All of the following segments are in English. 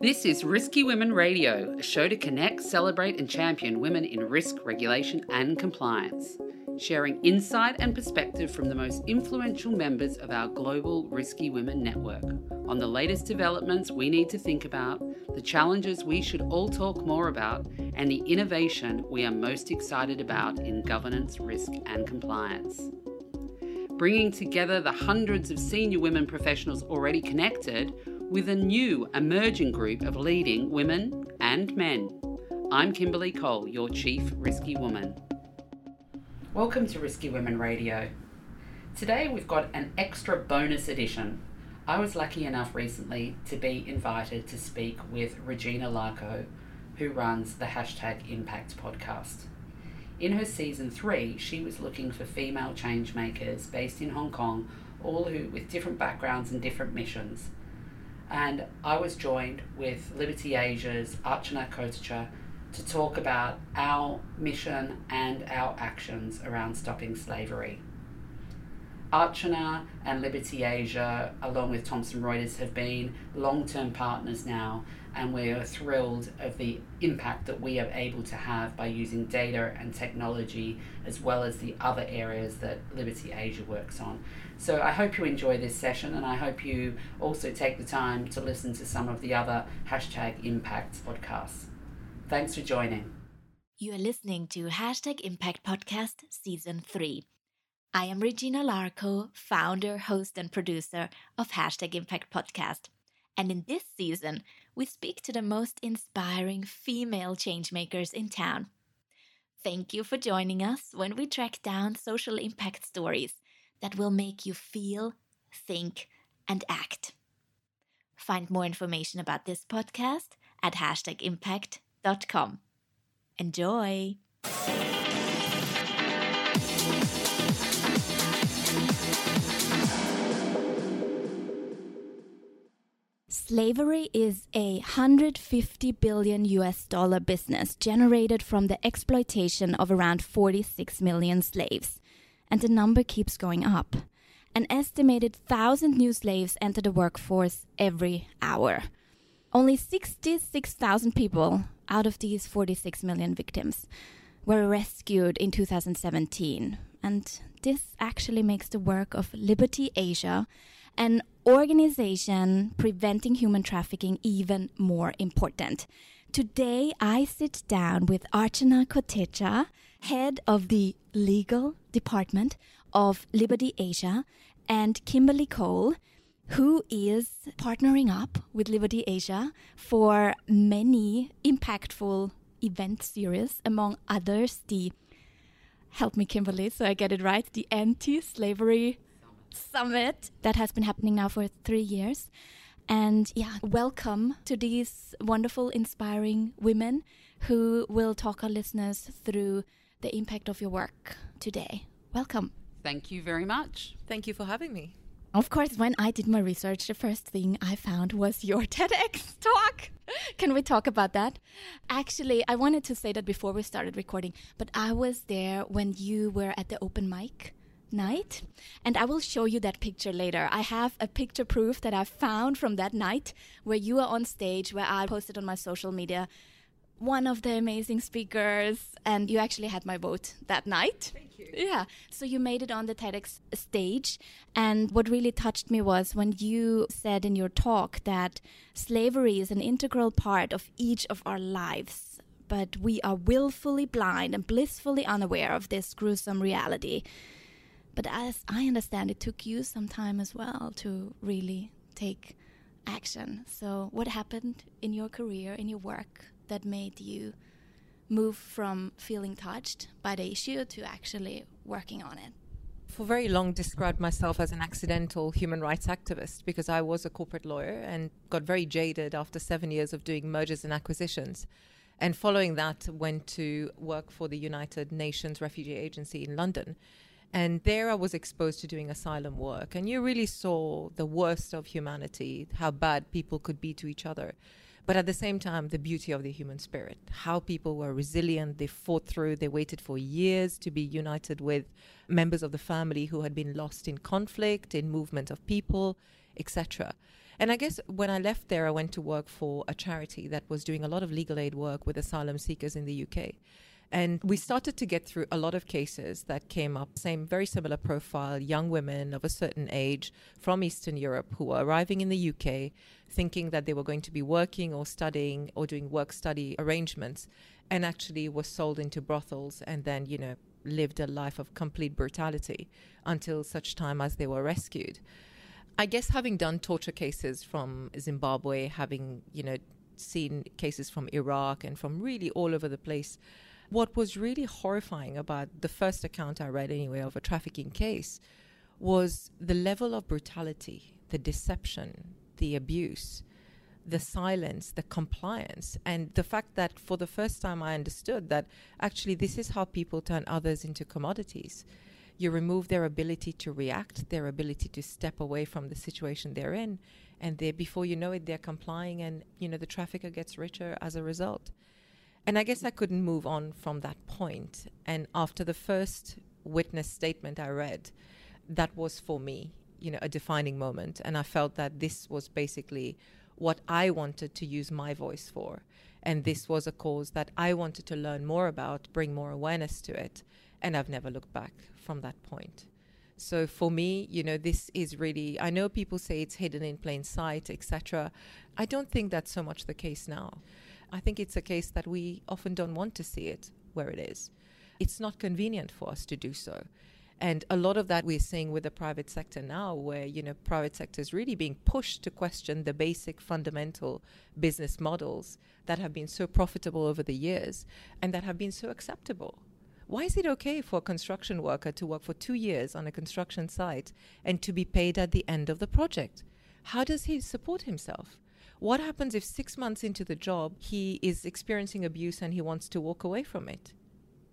This is Risky Women Radio, a show to connect, celebrate, and champion women in risk, regulation, and compliance. Sharing insight and perspective from the most influential members of our global Risky Women network on the latest developments we need to think about, the challenges we should all talk more about, and the innovation we are most excited about in governance, risk, and compliance. Bringing together the hundreds of senior women professionals already connected with a new emerging group of leading women and men. I'm Kimberly Cole, your Chief Risky Woman. Welcome to Risky Women Radio. Today we've got an extra bonus edition. I was lucky enough recently to be invited to speak with Regina Larco, who runs the hashtag Impact podcast. In her season three, she was looking for female changemakers based in Hong Kong, all who with different backgrounds and different missions and I was joined with Liberty Asia's Archana Kotecha to talk about our mission and our actions around stopping slavery. Archana and Liberty Asia, along with Thomson Reuters, have been long term partners now, and we are thrilled of the impact that we are able to have by using data and technology as well as the other areas that Liberty Asia works on. So I hope you enjoy this session, and I hope you also take the time to listen to some of the other hashtag Impact podcasts. Thanks for joining. You are listening to Hashtag Impact Podcast Season 3. I am Regina Larco, founder, host, and producer of Hashtag Impact Podcast. And in this season, we speak to the most inspiring female changemakers in town. Thank you for joining us when we track down social impact stories that will make you feel, think, and act. Find more information about this podcast at hashtagimpact.com. Enjoy! Slavery is a 150 billion US dollar business generated from the exploitation of around 46 million slaves. And the number keeps going up. An estimated 1,000 new slaves enter the workforce every hour. Only 66,000 people out of these 46 million victims were rescued in 2017. And this actually makes the work of Liberty Asia an organization preventing human trafficking even more important. Today, I sit down with Archana Kotecha, head of the legal department of Liberty Asia, and Kimberly Cole, who is partnering up with Liberty Asia for many impactful event series, among others, the help me, Kimberly, so I get it right, the anti slavery summit that has been happening now for three years. And yeah, welcome to these wonderful, inspiring women who will talk our listeners through the impact of your work today. Welcome. Thank you very much. Thank you for having me. Of course, when I did my research, the first thing I found was your TEDx talk. Can we talk about that? Actually, I wanted to say that before we started recording, but I was there when you were at the open mic night. And I will show you that picture later. I have a picture proof that I found from that night where you are on stage, where I posted on my social media one of the amazing speakers, and you actually had my vote that night. Thank you. Yeah. So you made it on the TEDx stage. And what really touched me was when you said in your talk that slavery is an integral part of each of our lives, but we are willfully blind and blissfully unaware of this gruesome reality. But as I understand, it took you some time as well to really take action. So, what happened in your career, in your work, that made you move from feeling touched by the issue to actually working on it? For very long, described myself as an accidental human rights activist because I was a corporate lawyer and got very jaded after seven years of doing mergers and acquisitions. And following that, went to work for the United Nations Refugee Agency in London and there I was exposed to doing asylum work. And you really saw the worst of humanity, how bad people could be to each other. But at the same time, the beauty of the human spirit, how people were resilient, they fought through, they waited for years to be united with members of the family who had been lost in conflict, in movement of people, etc. And I guess when I left there, I went to work for a charity that was doing a lot of legal aid work with asylum seekers in the UK. And we started to get through a lot of cases that came up, same, very similar profile, young women of a certain age from Eastern Europe who were arriving in the UK thinking that they were going to be working or studying or doing work study arrangements and actually were sold into brothels and then, you know, lived a life of complete brutality until such time as they were rescued. I guess having done torture cases from Zimbabwe, having, you know, seen cases from Iraq and from really all over the place, what was really horrifying about the first account I read, anyway, of a trafficking case was the level of brutality, the deception, the abuse, the silence, the compliance, and the fact that for the first time I understood that actually this is how people turn others into commodities. You remove their ability to react, their ability to step away from the situation they're in, and they, before you know it, they're complying, and you know the trafficker gets richer as a result. And I guess I couldn't move on from that point. And after the first witness statement I read, that was for me, you know, a defining moment. And I felt that this was basically what I wanted to use my voice for. And this was a cause that I wanted to learn more about, bring more awareness to it. And I've never looked back from that point. So for me, you know, this is really, I know people say it's hidden in plain sight, etc. I don't think that's so much the case now. I think it's a case that we often don't want to see it where it is. It's not convenient for us to do so. And a lot of that we're seeing with the private sector now, where you know private sector is really being pushed to question the basic fundamental business models that have been so profitable over the years and that have been so acceptable. Why is it okay for a construction worker to work for two years on a construction site and to be paid at the end of the project? How does he support himself? What happens if six months into the job he is experiencing abuse and he wants to walk away from it?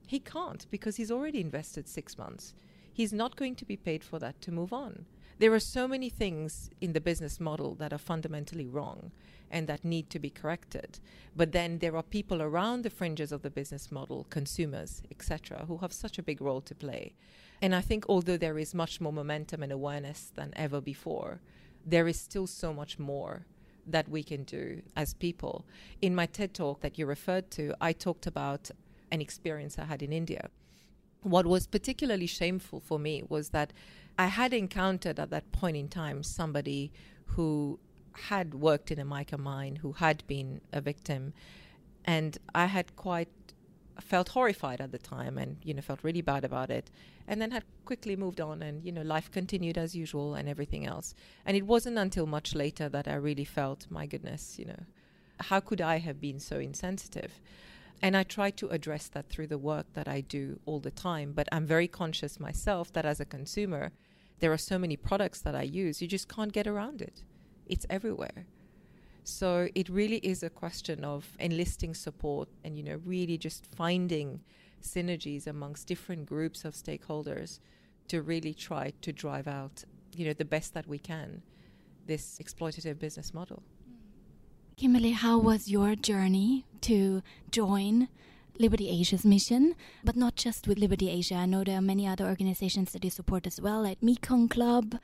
He can't because he's already invested six months. He's not going to be paid for that to move on. There are so many things in the business model that are fundamentally wrong and that need to be corrected. But then there are people around the fringes of the business model, consumers, etc., who have such a big role to play. And I think although there is much more momentum and awareness than ever before, there is still so much more that we can do as people. In my TED talk that you referred to, I talked about an experience I had in India. What was particularly shameful for me was that I had encountered at that point in time somebody who had worked in a mica mine, who had been a victim, and I had quite felt horrified at the time and you know felt really bad about it and then had quickly moved on and you know life continued as usual and everything else. And it wasn't until much later that i really felt my goodness you know how could i have been so insensitive? And i try to address that through the work that i do all the time but i'm very conscious myself that as a consumer there are so many products that i use you just can't get around it. It's everywhere so it really is a question of enlisting support and, you know, really just finding synergies amongst different groups of stakeholders to really try to drive out, you know, the best that we can this exploitative business model. Mm. Kimberly, how was your journey to join Liberty Asia's mission, but not just with Liberty Asia. I know there are many other organizations that you support as well, like Mekong Club,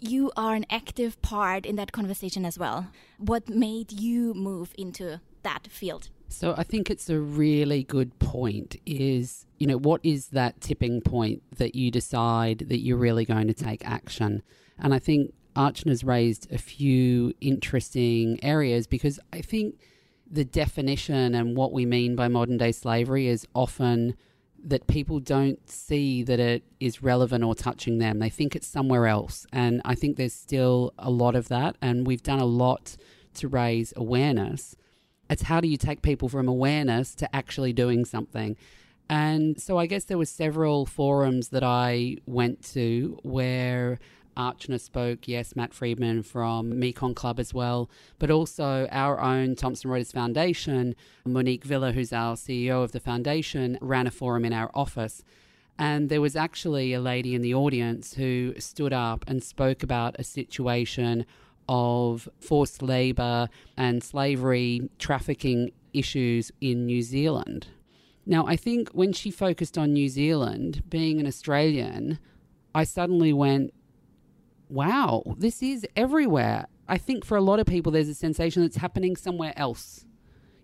you are an active part in that conversation as well. What made you move into that field? So I think it's a really good point is, you know, what is that tipping point that you decide that you're really going to take action? And I think Archana's raised a few interesting areas because I think the definition and what we mean by modern day slavery is often that people don't see that it is relevant or touching them. They think it's somewhere else. And I think there's still a lot of that. And we've done a lot to raise awareness. It's how do you take people from awareness to actually doing something? And so I guess there were several forums that I went to where Archana spoke, yes, Matt Friedman from Mekong Club as well, but also our own Thomson Reuters Foundation, Monique Villa, who's our CEO of the foundation, ran a forum in our office. And there was actually a lady in the audience who stood up and spoke about a situation of forced labour and slavery trafficking issues in New Zealand. Now, I think when she focused on New Zealand, being an Australian, I suddenly went, wow, this is everywhere. I think for a lot of people, there's a sensation that's happening somewhere else.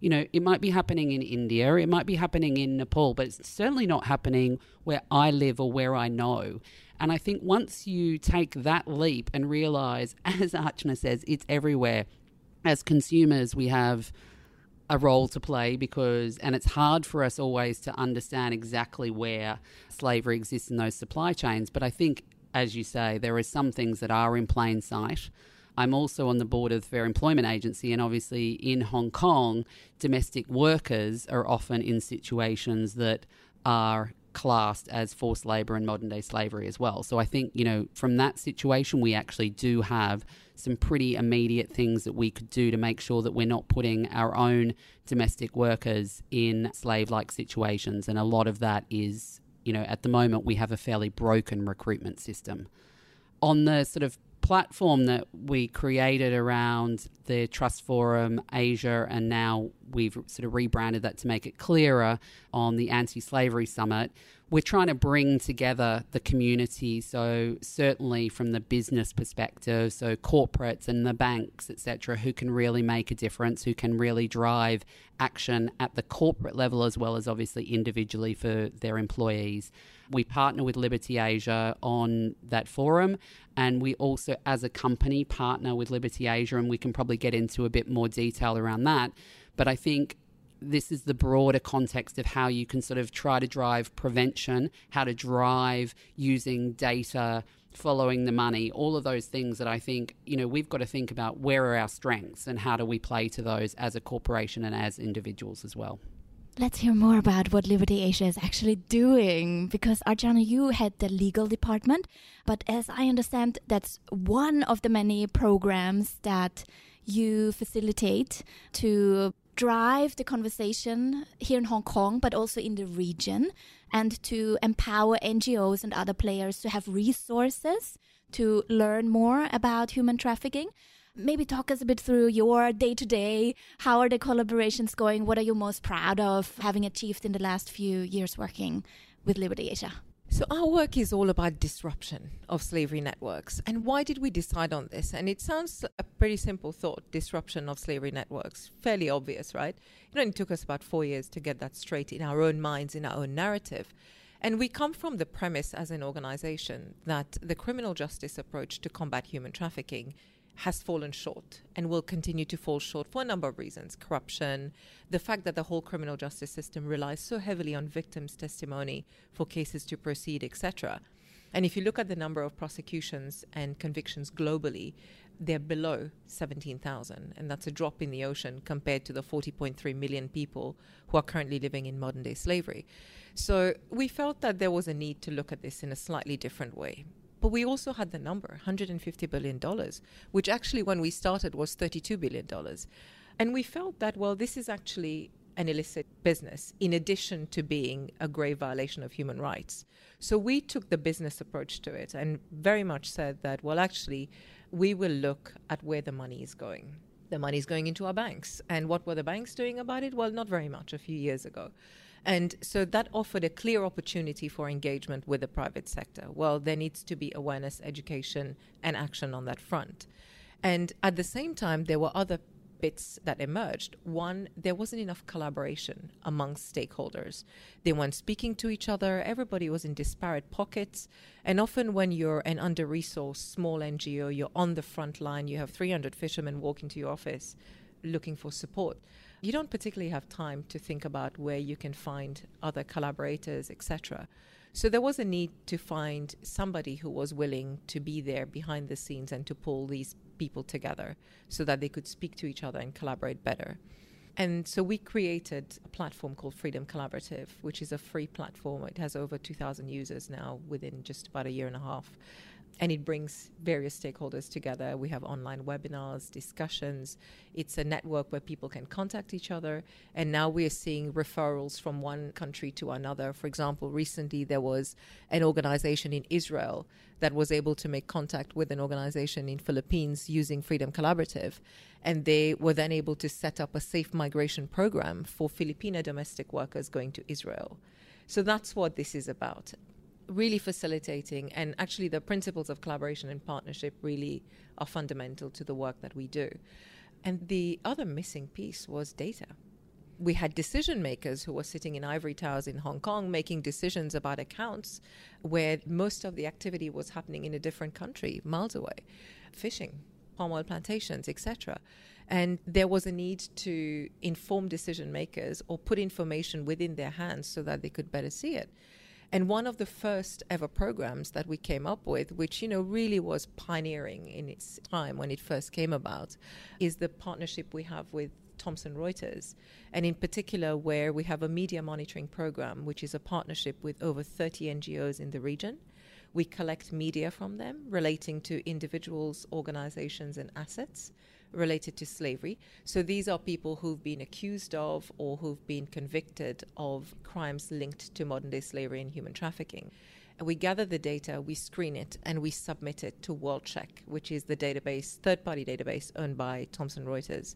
You know, it might be happening in India, it might be happening in Nepal, but it's certainly not happening where I live or where I know. And I think once you take that leap and realize, as Archana says, it's everywhere, as consumers, we have a role to play because, and it's hard for us always to understand exactly where slavery exists in those supply chains. But I think, as you say, there are some things that are in plain sight. I'm also on the board of the Fair Employment Agency, and obviously in Hong Kong, domestic workers are often in situations that are classed as forced labour and modern day slavery as well. So I think, you know, from that situation, we actually do have some pretty immediate things that we could do to make sure that we're not putting our own domestic workers in slave like situations. And a lot of that is, you know, at the moment we have a fairly broken recruitment system. On the sort of platform that we created around the Trust Forum Asia, and now we've sort of rebranded that to make it clearer on the Anti Slavery Summit we're trying to bring together the community. So certainly from the business perspective, so corporates and the banks, etc., who can really make a difference, who can really drive action at the corporate level as well as obviously individually for their employees. We partner with Liberty Asia on that forum, and we also, as a company, partner with Liberty Asia, and we can probably get into a bit more detail around that. But I think this is the broader context of how you can sort of try to drive prevention, how to drive using data, following the money, all of those things that I think, you know, we've got to think about where are our strengths and how do we play to those as a corporation and as individuals as well. Let's hear more about what Liberty Asia is actually doing because Archana, you head the legal department, but as I understand, that's one of the many programs that you facilitate to drive the conversation here in Hong Kong, but also in the region, and to empower NGOs and other players to have resources to learn more about human trafficking. Maybe talk us a bit through your day to day. How are the collaborations going? What are you most proud of having achieved in the last few years working with Liberty Asia? So, our work is all about disruption of slavery networks. And why did we decide on this? And it sounds a pretty simple thought disruption of slavery networks. Fairly obvious, right? It only took us about four years to get that straight in our own minds, in our own narrative. And we come from the premise as an organization that the criminal justice approach to combat human trafficking has fallen short and will continue to fall short for a number of reasons corruption, the fact that the whole criminal justice system relies so heavily on victims' testimony for cases to proceed, etc. And if you look at the number of prosecutions and convictions globally, they're below 17,000, and that's a drop in the ocean compared to the 40.3 million people who are currently living in modern day slavery. So we felt that there was a need to look at this in a slightly different way. But we also had the number, $150 billion, which actually, when we started, was $32 billion. And we felt that, well, this is actually an illicit business in addition to being a grave violation of human rights. So we took the business approach to it and very much said that, well, actually, we will look at where the money is going. The money is going into our banks. And what were the banks doing about it? Well, not very much a few years ago. And so that offered a clear opportunity for engagement with the private sector. Well, there needs to be awareness, education, and action on that front. And at the same time, there were other bits that emerged. One, there wasn't enough collaboration amongst stakeholders. They weren't speaking to each other. Everybody was in disparate pockets. And often, when you're an under resourced small NGO, you're on the front line, you have 300 fishermen walking to your office looking for support you don't particularly have time to think about where you can find other collaborators, etc. So there was a need to find somebody who was willing to be there behind the scenes and to pull these people together so that they could speak to each other and collaborate better. And so we created a platform called Freedom Collaborative, which is a free platform. It has over 2,000 users now within just about a year and a half and it brings various stakeholders together. We have online webinars, discussions. It's a network where people can contact each other. And now we are seeing referrals from one country to another. For example, recently there was an organization in Israel that was able to make contact with an organization in Philippines using Freedom Collaborative. And they were then able to set up a safe migration program for Filipino domestic workers going to Israel. So that's what this is about really facilitating and actually the principles of collaboration and partnership really are fundamental to the work that we do. And the other missing piece was data. We had decision makers who were sitting in ivory towers in Hong Kong making decisions about accounts where most of the activity was happening in a different country, miles away, fishing, palm oil plantations, etc. And there was a need to inform decision makers or put information within their hands so that they could better see it. And one of the first ever programs that we came up with, which, you know, really was pioneering in its time when it first came about, is the partnership we have with Thomson Reuters, and in particular, where we have a media monitoring program, which is a partnership with over 30 NGOs in the region. We collect media from them relating to individuals, organizations, and assets related to slavery. So these are people who've been accused of or who've been convicted of crimes linked to modern day slavery and human trafficking. We gather the data, we screen it, and we submit it to WorldCheck, which is the database, third party database owned by Thomson Reuters.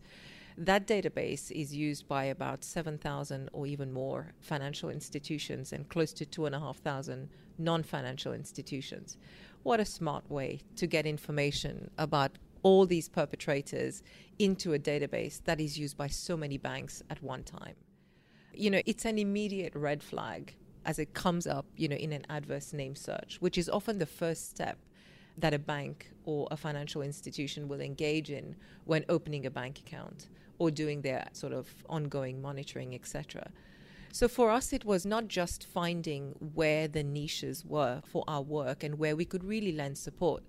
That database is used by about 7,000 or even more financial institutions and close to 2,500 non financial institutions. What a smart way to get information about all these perpetrators into a database that is used by so many banks at one time. You know, it's an immediate red flag as it comes up, you know, in an adverse name search, which is often the first step that a bank or a financial institution will engage in when opening a bank account or doing their sort of ongoing monitoring, etc. So for us, it was not just finding where the niches were for our work and where we could really lend support,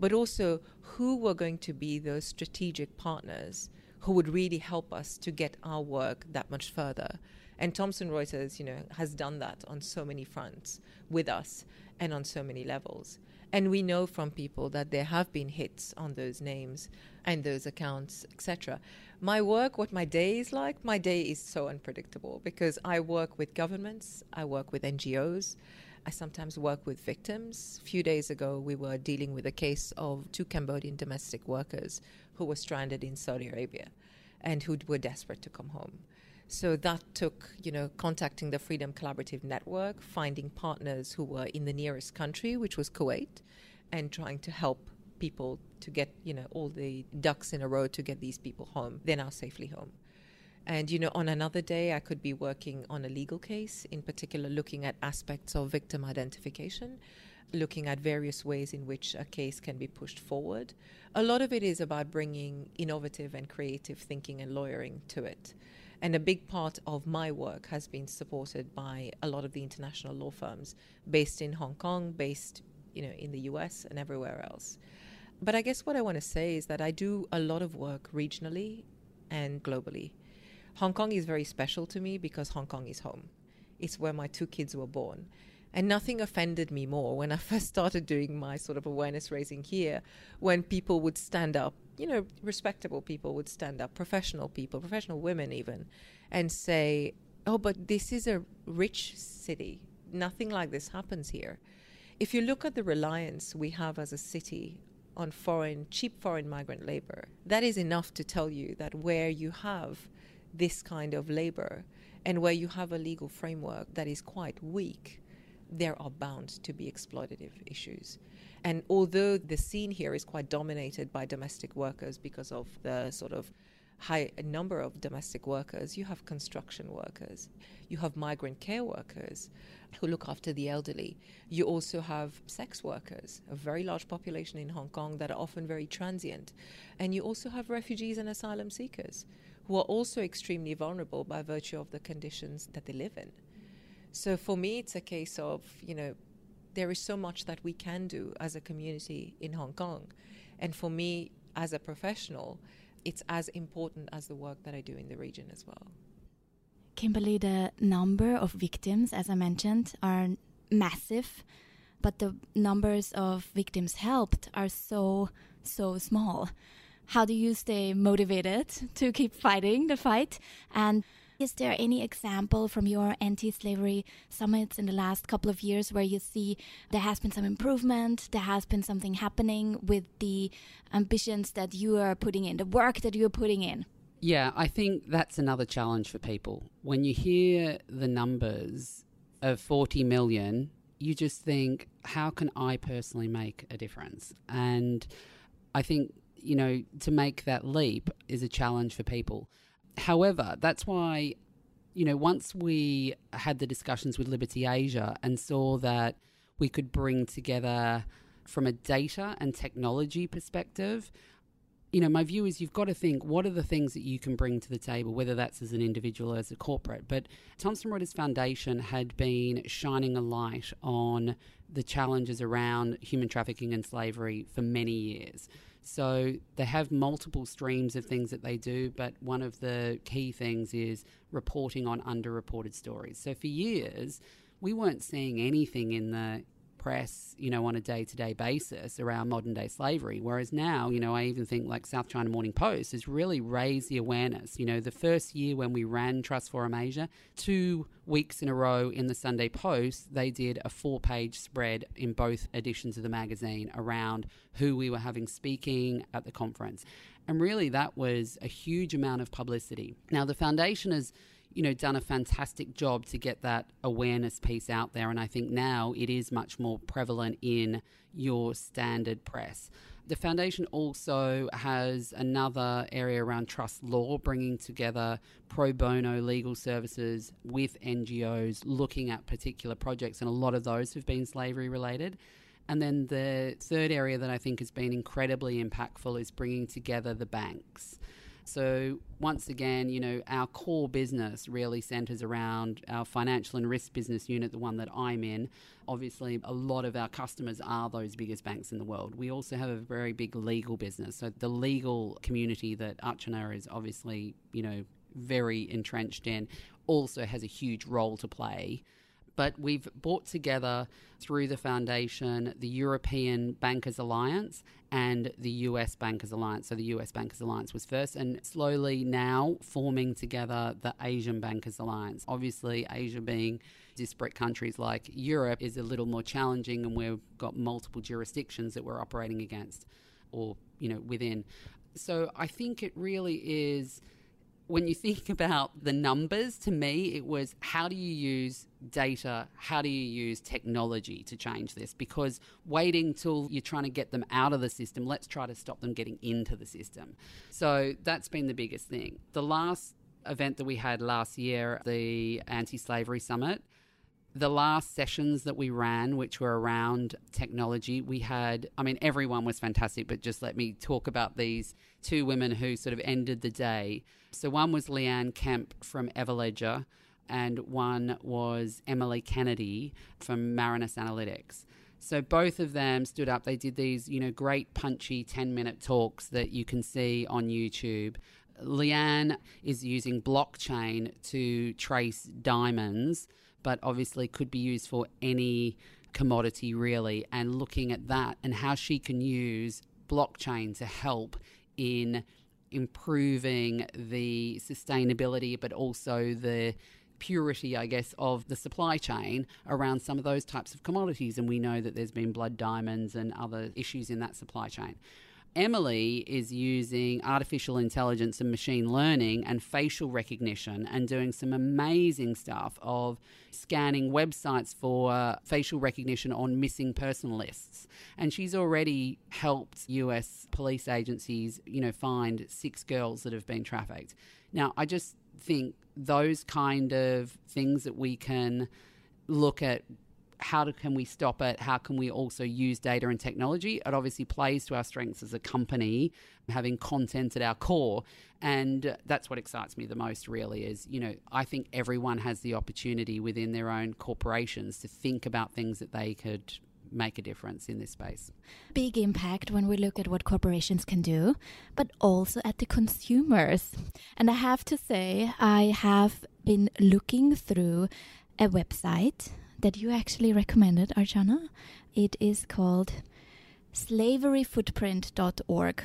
but also who were going to be those strategic partners who would really help us to get our work that much further. And Thomson Reuters, you know, has done that on so many fronts with us and on so many levels. And we know from people that there have been hits on those names and those accounts, etc. My work, what my day is like, my day is so unpredictable because I work with governments, I work with NGOs, I sometimes work with victims. A few days ago, we were dealing with a case of two Cambodian domestic workers who were stranded in Saudi Arabia and who were desperate to come home. So that took, you know, contacting the Freedom Collaborative Network, finding partners who were in the nearest country, which was Kuwait, and trying to help people to get, you know, all the ducks in a row to get these people home. They're now safely home. And, you know, on another day, I could be working on a legal case, in particular, looking at aspects of victim identification, looking at various ways in which a case can be pushed forward. A lot of it is about bringing innovative and creative thinking and lawyering to it. And a big part of my work has been supported by a lot of the international law firms based in Hong Kong, based, you know, in the US and everywhere else. But I guess what I want to say is that I do a lot of work regionally and globally. Hong Kong is very special to me because Hong Kong is home. It's where my two kids were born. And nothing offended me more when I first started doing my sort of awareness raising here, when people would stand up, you know, respectable people would stand up, professional people, professional women even, and say, oh, but this is a rich city. Nothing like this happens here. If you look at the reliance we have as a city on foreign, cheap foreign migrant labor, that is enough to tell you that where you have this kind of labor. And where you have a legal framework that is quite weak, there are bound to be exploitative issues. And although the scene here is quite dominated by domestic workers because of the sort of high number of domestic workers, you have construction workers, you have migrant care workers who look after the elderly. You also have sex workers, a very large population in Hong Kong that are often very transient. And you also have refugees and asylum seekers who are also extremely vulnerable by virtue of the conditions that they live in. So for me, it's a case of, you know, there is so much that we can do as a community in Hong Kong. And for me, as a professional, it's as important as the work that I do in the region as well. Kimberly, the number of victims, as I mentioned, are massive, but the numbers of victims helped are so, so small how do you stay motivated to keep fighting the fight? And is there any example from your anti slavery summits in the last couple of years where you see there has been some improvement, there has been something happening with the ambitions that you are putting in, the work that you're putting in? Yeah, I think that's another challenge for people. When you hear the numbers of 40 million you just think, how can I personally make a difference? And I think, you know, to make that leap is a challenge for people. However, that's why, you know, once we had the discussions with Liberty Asia and saw that we could bring together from a data and technology perspective, you know, my view is you've got to think what are the things that you can bring to the table, whether that's as an individual or as a corporate. But Thomson Reuters Foundation had been shining a light on the challenges around human trafficking and slavery for many years. So they have multiple streams of things that they do, but one of the key things is reporting on underreported stories. So for years, we weren't seeing anything in the press, you know, on a day to day basis around modern day slavery. Whereas now, you know, I even think like South China Morning Post has really raised the awareness. You know, the first year when we ran Trust Forum Asia, two weeks in a row in the Sunday Post, they did a four page spread in both editions of the magazine around who we were having speaking at the conference. And really, that was a huge amount of publicity. Now, the foundation has you know, done a fantastic job to get that awareness piece out there. And I think now it is much more prevalent in your standard press. The foundation also has another area around TrustLaw, bringing together pro bono legal services with NGOs looking at particular projects, and a lot of those have been slavery related. And then the third area that I think has been incredibly impactful is bringing together the banks. So, once again, you know, our core business really centers around our financial and risk business unit, the one that I'm in. Obviously, a lot of our customers are those biggest banks in the world. We also have a very big legal business. So, the legal community that Archana is obviously, you know, very entrenched in also has a huge role to play but we've brought together through the foundation the European Bankers Alliance and the US Bankers Alliance. So the US Bankers Alliance was first, and slowly now forming together the Asian Bankers Alliance. Obviously, Asia being disparate countries like Europe is a little more challenging, and we've got multiple jurisdictions that we're operating against or you know within. So I think it really is when you think about the numbers, to me, it was how do you use data? How do you use technology to change this? Because waiting till you're trying to get them out of the system, let's try to stop them getting into the system. So that's been the biggest thing. The last event that we had last year, the Anti Slavery Summit, the last sessions that we ran, which were around technology, we had, I mean, everyone was fantastic, but just let me talk about these two women who sort of ended the day. So one was Leanne Kemp from Everledger, and one was Emily Kennedy from Marinus Analytics. So both of them stood up. They did these, you know, great punchy 10 minute talks that you can see on YouTube. Leanne is using blockchain to trace diamonds but obviously could be used for any commodity really, and looking at that and how she can use blockchain to help in improving the sustainability, but also the purity, I guess, of the supply chain around some of those types of commodities. And we know that there's been blood diamonds and other issues in that supply chain. Emily is using artificial intelligence and machine learning and facial recognition and doing some amazing stuff of scanning websites for uh, facial recognition on missing person lists. And she's already helped US police agencies, you know, find six girls that have been trafficked. Now, I just think those kind of things that we can look at how do, can we stop it? How can we also use data and technology? It obviously plays to our strengths as a company, having content at our core. And that's what excites me the most, really, is, you know, I think everyone has the opportunity within their own corporations to think about things that they could make a difference in this space. Big impact when we look at what corporations can do, but also at the consumers. And I have to say, I have been looking through a website that you actually recommended, Archana. It is called slaveryfootprint.org.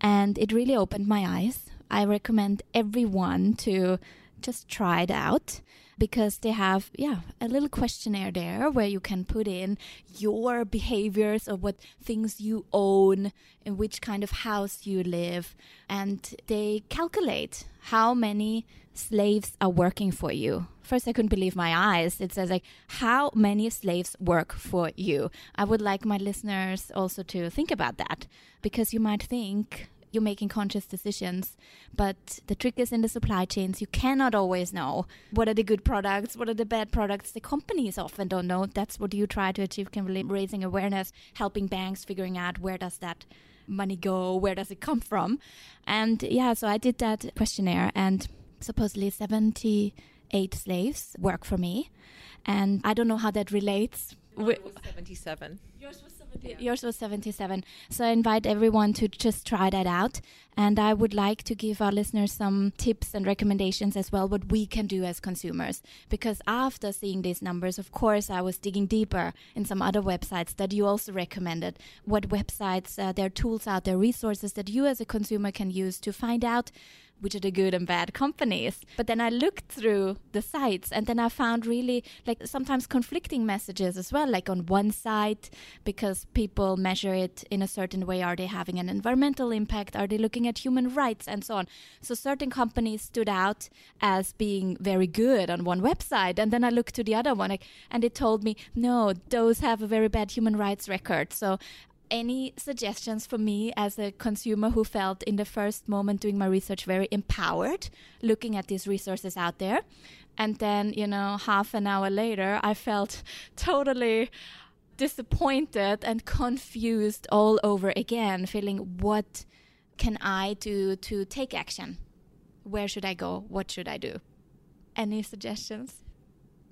And it really opened my eyes. I recommend everyone to just try it out because they have yeah a little questionnaire there where you can put in your behaviors or what things you own in which kind of house you live and they calculate how many slaves are working for you first i couldn't believe my eyes it says like how many slaves work for you i would like my listeners also to think about that because you might think you're making conscious decisions. But the trick is in the supply chains, you cannot always know what are the good products, what are the bad products. The companies often don't know. That's what you try to achieve, Kimberly, raising awareness, helping banks figuring out where does that money go, where does it come from. And yeah, so I did that questionnaire and supposedly 78 slaves work for me. And I don't know how that relates. 77. Yours was yeah. Yours was 77. So I invite everyone to just try that out. And I would like to give our listeners some tips and recommendations as well, what we can do as consumers. Because after seeing these numbers, of course, I was digging deeper in some other websites that you also recommended. What websites, uh, there are tools out there, resources that you as a consumer can use to find out which are the good and bad companies. But then I looked through the sites and then I found really like sometimes conflicting messages as well. Like on one side, because people measure it in a certain way, are they having an environmental impact? Are they looking at human rights and so on? So certain companies stood out as being very good on one website. And then I looked to the other one and it told me, no, those have a very bad human rights record. So any suggestions for me as a consumer who felt in the first moment doing my research very empowered looking at these resources out there? And then you know half an hour later i felt totally disappointed and confused all over again feeling what can i do to take action? Where should i go? What should i do? Any suggestions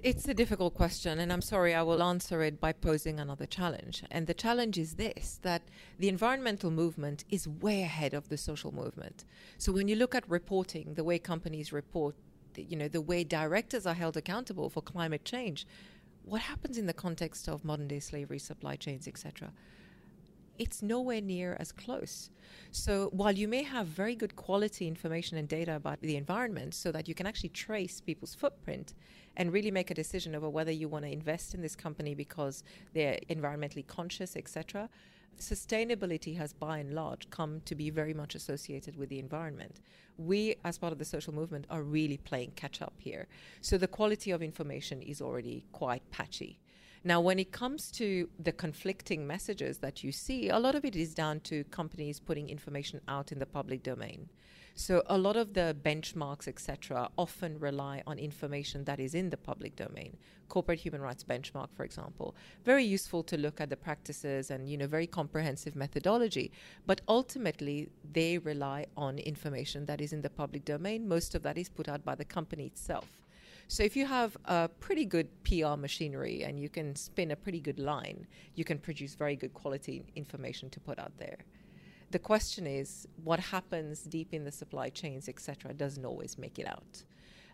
it's a difficult question, and I'm sorry, I will answer it by posing another challenge. And the challenge is this that the environmental movement is way ahead of the social movement. So when you look at reporting, the way companies report, you know, the way directors are held accountable for climate change, what happens in the context of modern day slavery, supply chains, etc.? It's nowhere near as close. So while you may have very good quality information and data about the environment so that you can actually trace people's footprint and really make a decision over whether you want to invest in this company because they're environmentally conscious, etc., sustainability has by and large come to be very much associated with the environment. We, as part of the social movement, are really playing catch up here. So the quality of information is already quite patchy. Now, when it comes to the conflicting messages that you see, a lot of it is down to companies putting information out in the public domain. So a lot of the benchmarks, etc., often rely on information that is in the public domain. Corporate human rights benchmark, for example, very useful to look at the practices and you know very comprehensive methodology. But ultimately, they rely on information that is in the public domain. Most of that is put out by the company itself. So if you have a pretty good PR machinery and you can spin a pretty good line, you can produce very good quality information to put out there. The question is what happens deep in the supply chains, etc., doesn't always make it out.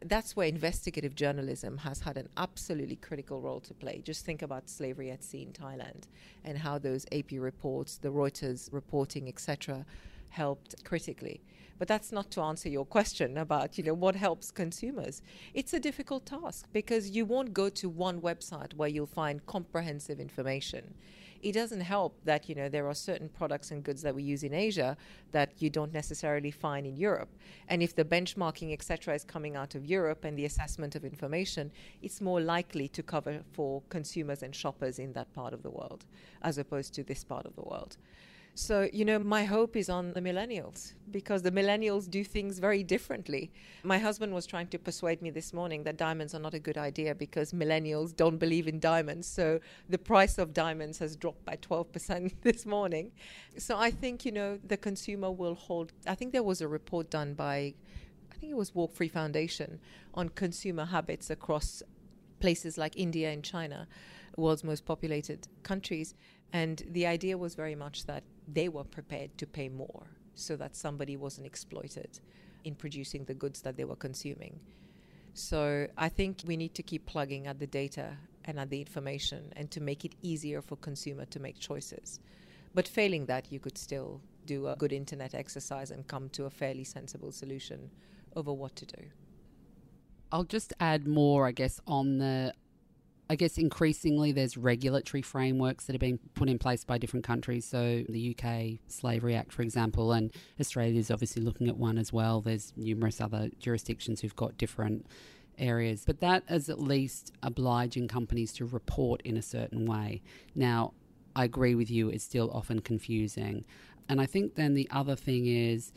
That's where investigative journalism has had an absolutely critical role to play. Just think about slavery at sea in Thailand and how those AP reports, the Reuters reporting, etc., helped critically. But that's not to answer your question about, you know, what helps consumers. It's a difficult task because you won't go to one website where you'll find comprehensive information. It doesn't help that, you know, there are certain products and goods that we use in Asia that you don't necessarily find in Europe. And if the benchmarking, etc., is coming out of Europe and the assessment of information, it's more likely to cover for consumers and shoppers in that part of the world as opposed to this part of the world. So, you know, my hope is on the millennials because the millennials do things very differently. My husband was trying to persuade me this morning that diamonds are not a good idea because millennials don't believe in diamonds. So the price of diamonds has dropped by 12% this morning. So I think, you know, the consumer will hold. I think there was a report done by, I think it was Walk Free Foundation on consumer habits across places like India and China, world's most populated countries. And the idea was very much that they were prepared to pay more so that somebody wasn't exploited in producing the goods that they were consuming. So I think we need to keep plugging at the data and at the information and to make it easier for consumer to make choices. But failing that, you could still do a good internet exercise and come to a fairly sensible solution over what to do. I'll just add more, I guess, on the. I guess increasingly there's regulatory frameworks that are being put in place by different countries. So the UK Slavery Act, for example, and Australia is obviously looking at one as well. There's numerous other jurisdictions who've got different areas, but that is at least obliging companies to report in a certain way. Now, I agree with you, it's still often confusing. And I think then the other thing is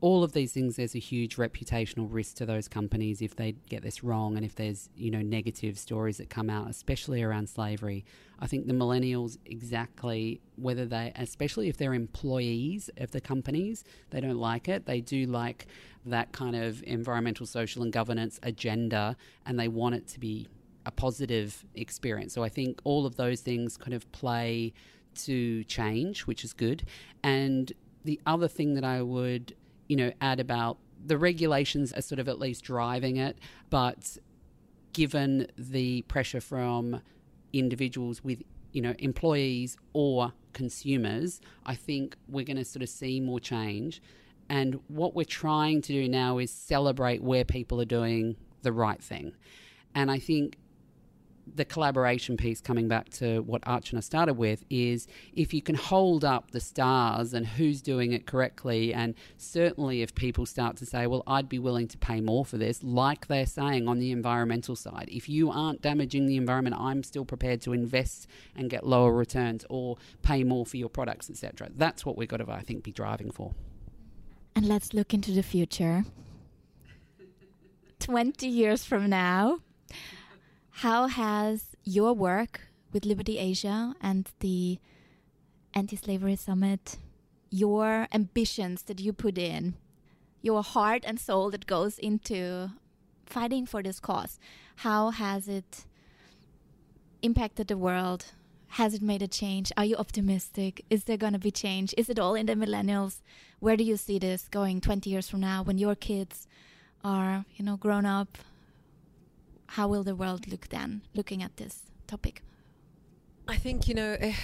all of these things there's a huge reputational risk to those companies if they get this wrong and if there's you know negative stories that come out especially around slavery. I think the millennials exactly whether they especially if they're employees of the companies they don't like it. They do like that kind of environmental social and governance agenda and they want it to be a positive experience. So i think all of those things kind of play to change which is good. And the other thing that i would you know, add about the regulations are sort of at least driving it, but given the pressure from individuals with, you know, employees or consumers, I think we're going to sort of see more change. And what we're trying to do now is celebrate where people are doing the right thing. And I think the collaboration piece, coming back to what Archana started with, is if you can hold up the stars and who's doing it correctly, and certainly if people start to say, well, I'd be willing to pay more for this, like they're saying on the environmental side, if you aren't damaging the environment, I'm still prepared to invest and get lower returns or pay more for your products, etc. That's what we've got to, I think, be driving for. And let's look into the future. 20 years from now, how has your work with Liberty Asia and the Anti Slavery Summit, your ambitions that you put in, your heart and soul that goes into fighting for this cause, how has it impacted the world? Has it made a change? Are you optimistic? Is there going to be change? Is it all in the millennials? Where do you see this going 20 years from now when your kids are, you know, grown up? How will the world look then, looking at this topic? I think, you know, eh,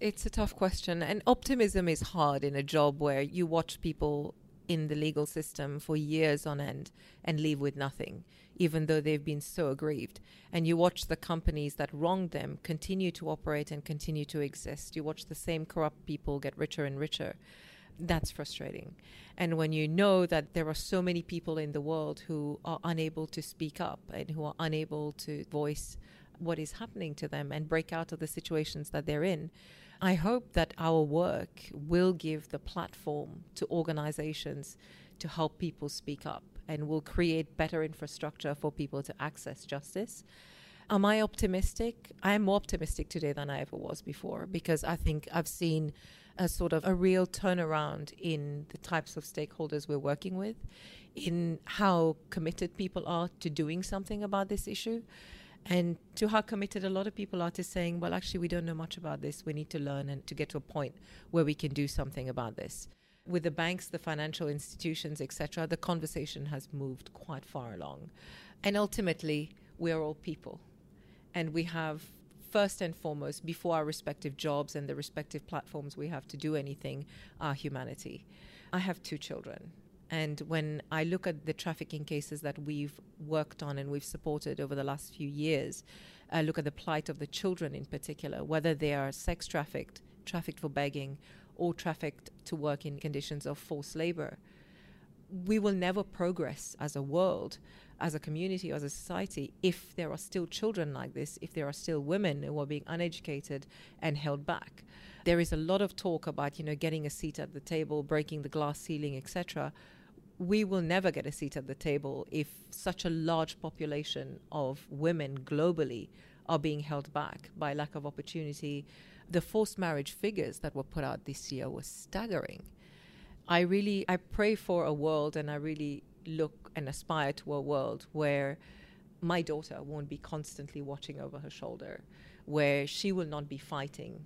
it's a tough question. And optimism is hard in a job where you watch people in the legal system for years on end and leave with nothing, even though they've been so aggrieved. And you watch the companies that wronged them continue to operate and continue to exist. You watch the same corrupt people get richer and richer that's frustrating. And when you know that there are so many people in the world who are unable to speak up and who are unable to voice what is happening to them and break out of the situations that they're in, I hope that our work will give the platform to organizations to help people speak up and will create better infrastructure for people to access justice. Am I optimistic? I am more optimistic today than I ever was before because I think I've seen a sort of a real turnaround in the types of stakeholders we're working with, in how committed people are to doing something about this issue, and to how committed a lot of people are to saying, well, actually, we don't know much about this. We need to learn and to get to a point where we can do something about this. With the banks, the financial institutions, etc., the conversation has moved quite far along. And ultimately, we're all people. And we have first and foremost, before our respective jobs and the respective platforms we have to do anything, our humanity. I have two children. And when I look at the trafficking cases that we've worked on and we've supported over the last few years, I look at the plight of the children in particular, whether they are sex trafficked, trafficked for begging, or trafficked to work in conditions of forced labor. We will never progress as a world as a community, as a society, if there are still children like this, if there are still women who are being uneducated and held back. There is a lot of talk about, you know, getting a seat at the table, breaking the glass ceiling, etc. We will never get a seat at the table if such a large population of women globally are being held back by lack of opportunity. The forced marriage figures that were put out this year were staggering. I really I pray for a world and I really look and aspire to a world where my daughter won't be constantly watching over her shoulder, where she will not be fighting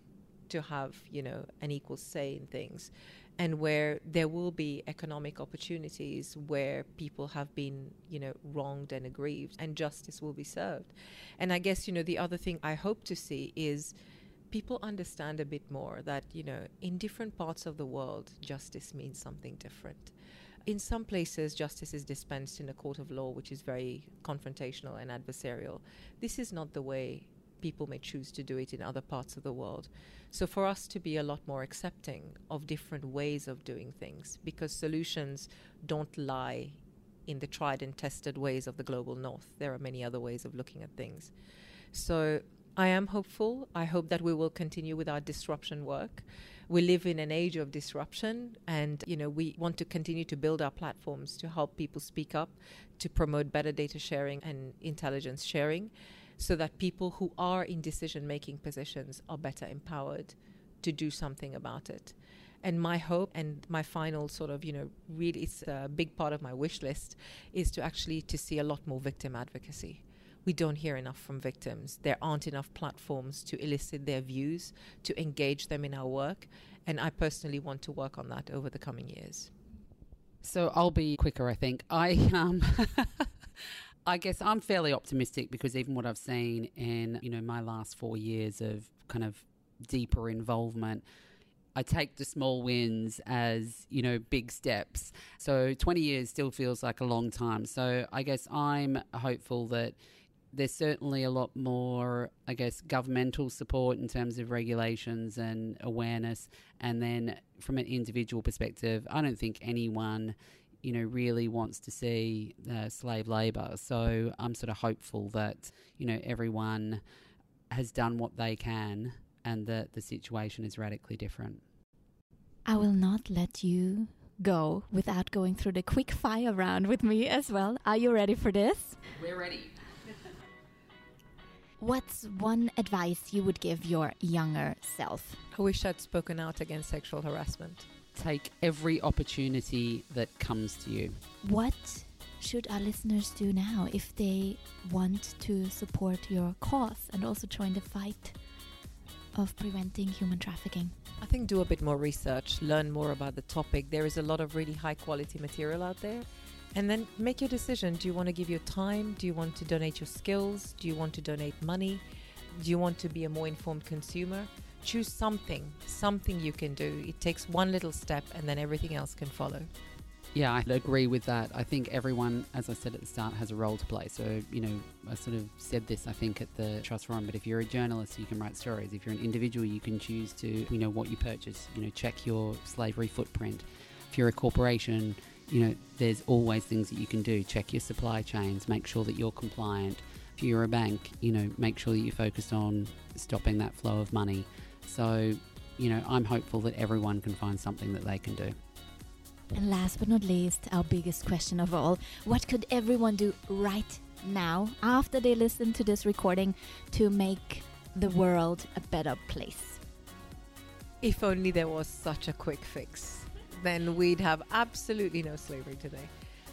to have, you know, an equal say in things, and where there will be economic opportunities where people have been, you know, wronged and aggrieved, and justice will be served. And I guess, you know, the other thing I hope to see is people understand a bit more that, you know, in different parts of the world, justice means something different In some places, justice is dispensed in a court of law, which is very confrontational and adversarial. This is not the way people may choose to do it in other parts of the world. So, for us to be a lot more accepting of different ways of doing things, because solutions don't lie in the tried and tested ways of the global north, there are many other ways of looking at things. So, I am hopeful. I hope that we will continue with our disruption work. We live in an age of disruption and you know we want to continue to build our platforms to help people speak up, to promote better data sharing and intelligence sharing so that people who are in decision making positions are better empowered to do something about it. And my hope and my final sort of, you know, really it's a big part of my wish list is to actually to see a lot more victim advocacy. We don't hear enough from victims. There aren't enough platforms to elicit their views, to engage them in our work. And I personally want to work on that over the coming years. So I'll be quicker, I think. I um I guess I'm fairly optimistic because even what I've seen in, you know, my last four years of kind of deeper involvement, I take the small wins as, you know, big steps. So 20 years still feels like a long time. So I guess I'm hopeful that there's certainly a lot more, I guess, governmental support in terms of regulations and awareness. And then from an individual perspective, I don't think anyone you know, really wants to see uh, slave labour. So I'm sort of hopeful that, you know, everyone has done what they can and that the situation is radically different. I will not let you go without going through the quick fire round with me as well. Are you ready for this? We're ready. What's one advice you would give your younger self? I wish I'd spoken out against sexual harassment take every opportunity that comes to you. What should our listeners do now if they want to support your cause and also join the fight of preventing human trafficking? I think do a bit more research, learn more about the topic. There is a lot of really high quality material out there. And then make your decision. Do you want to give your time? Do you want to donate your skills? Do you want to donate money? Do you want to be a more informed consumer? choose something, something you can do. It takes one little step and then everything else can follow. Yeah, I agree with that. I think everyone, as I said at the start, has a role to play. So, you know, I sort of said this, I think, at the Trust Forum, but if you're a journalist, you can write stories. If you're an individual, you can choose to, you know, what you purchase, you know, check your slavery footprint. If you're a corporation, you know, there's always things that you can do. Check your supply chains, make sure that you're compliant. If you're a bank, you know, make sure that you focus on stopping that flow of money. So, you know, I'm hopeful that everyone can find something that they can do. And last but not least, our biggest question of all what could everyone do right now after they listen to this recording to make the world a better place? If only there was such a quick fix, then we'd have absolutely no slavery today.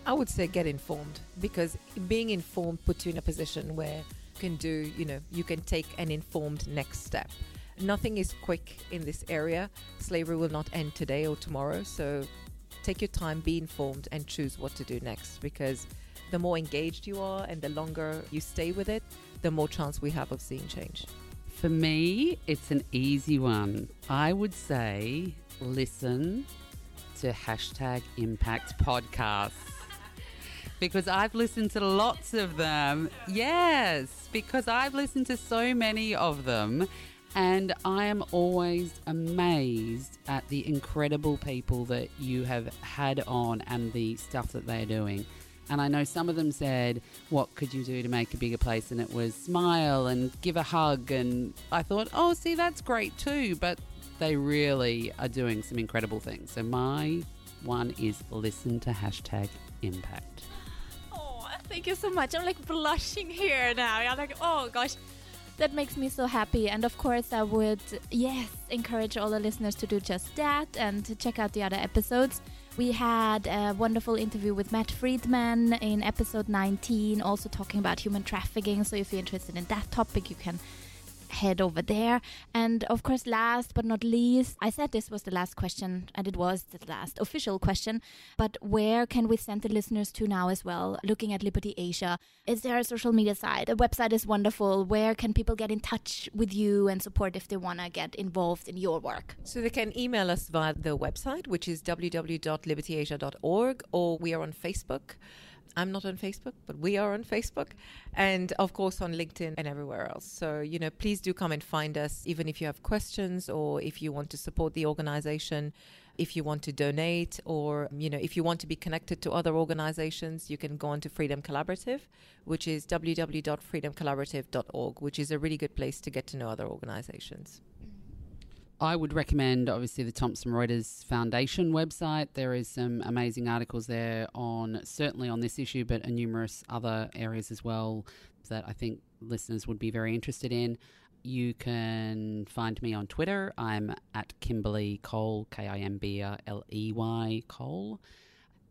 I would say get informed because being informed puts you in a position where you can do, you know, you can take an informed next step nothing is quick in this area. Slavery will not end today or tomorrow. So take your time, be informed, and choose what to do next because the more engaged you are and the longer you stay with it, the more chance we have of seeing change. For me, it's an easy one. I would say listen to hashtag impact podcasts because I've listened to lots of them. Yes, because I've listened to so many of them. And I am always amazed at the incredible people that you have had on and the stuff that they're doing. And I know some of them said, What could you do to make a bigger place? And it was smile and give a hug. And I thought, Oh, see, that's great too. But they really are doing some incredible things. So my one is listen to hashtag impact. Oh, thank you so much. I'm like blushing here now. I'm like, oh gosh that makes me so happy. And of course, I would, yes, encourage all the listeners to do just that and to check out the other episodes. We had a wonderful interview with Matt Friedman in episode 19, also talking about human trafficking. So if you're interested in that topic, you can head over there. And of course, last but not least, I said this was the last question, and it was the last official question. But where can we send the listeners to now as well? Looking at Liberty Asia, is there a social media site? The website is wonderful. Where can people get in touch with you and support if they want to get involved in your work? So they can email us via the website, which is www.libertyasia.org, or we are on Facebook. I'm not on Facebook, but we are on Facebook and of course on LinkedIn and everywhere else. So, you know, please do come and find us, even if you have questions or if you want to support the organization, if you want to donate, or, you know, if you want to be connected to other organizations, you can go on to Freedom Collaborative, which is www.freedomcollaborative.org, which is a really good place to get to know other organizations. I would recommend, obviously, the Thomson Reuters Foundation website. There is some amazing articles there on certainly on this issue, but a numerous other areas as well that I think listeners would be very interested in. You can find me on Twitter. I'm at Kimberley Cole, K I M B R L E Y Cole.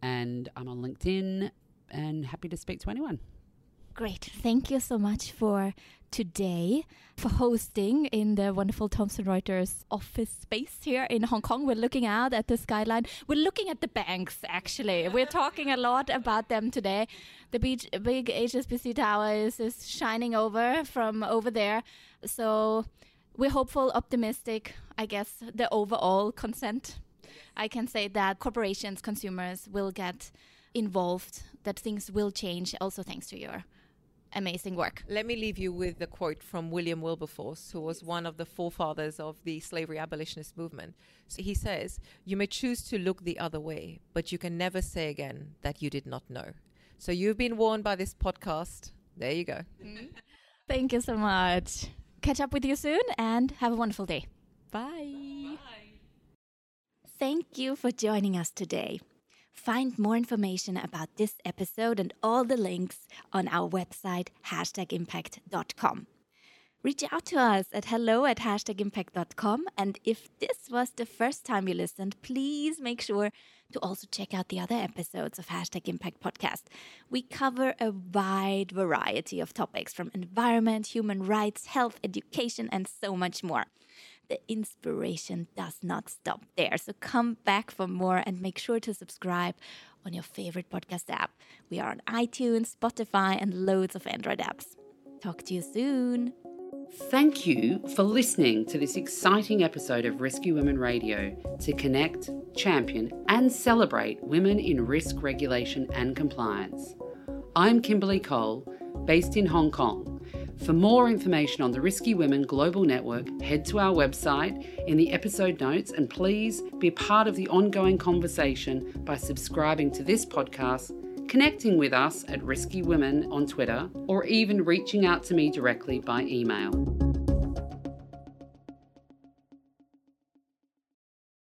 And I'm on LinkedIn and happy to speak to anyone. Great. Thank you so much for today, for hosting in the wonderful Thomson Reuters office space here in Hong Kong. We're looking out at the skyline. We're looking at the banks, actually. We're talking a lot about them today. The beach, big HSBC Tower is, is shining over from over there. So we're hopeful, optimistic, I guess, the overall consent. I can say that corporations, consumers will get involved, that things will change, also thanks to your amazing work. Let me leave you with the quote from William Wilberforce, who was one of the forefathers of the slavery abolitionist movement. So he says, You may choose to look the other way, but you can never say again that you did not know. So you've been warned by this podcast. There you go. Mm-hmm. Thank you so much. Catch up with you soon and have a wonderful day. Bye. Bye. Thank you for joining us today. Find more information about this episode and all the links on our website, hashtagimpact.com. Reach out to us at hello at hashtagimpact.com. And if this was the first time you listened, please make sure to also check out the other episodes of Hashtag Impact Podcast. We cover a wide variety of topics from environment, human rights, health, education, and so much more the inspiration does not stop there. So come back for more and make sure to subscribe on your favorite podcast app. We are on iTunes, Spotify, and loads of Android apps. Talk to you soon. Thank you for listening to this exciting episode of Risky Women Radio to connect, champion, and celebrate women in risk regulation and compliance. I'm Kimberley Cole, based in Hong Kong for more information on the Risky Women Global Network, head to our website in the episode notes and please be part of the ongoing conversation by subscribing to this podcast, connecting with us at Risky Women on Twitter, or even reaching out to me directly by email.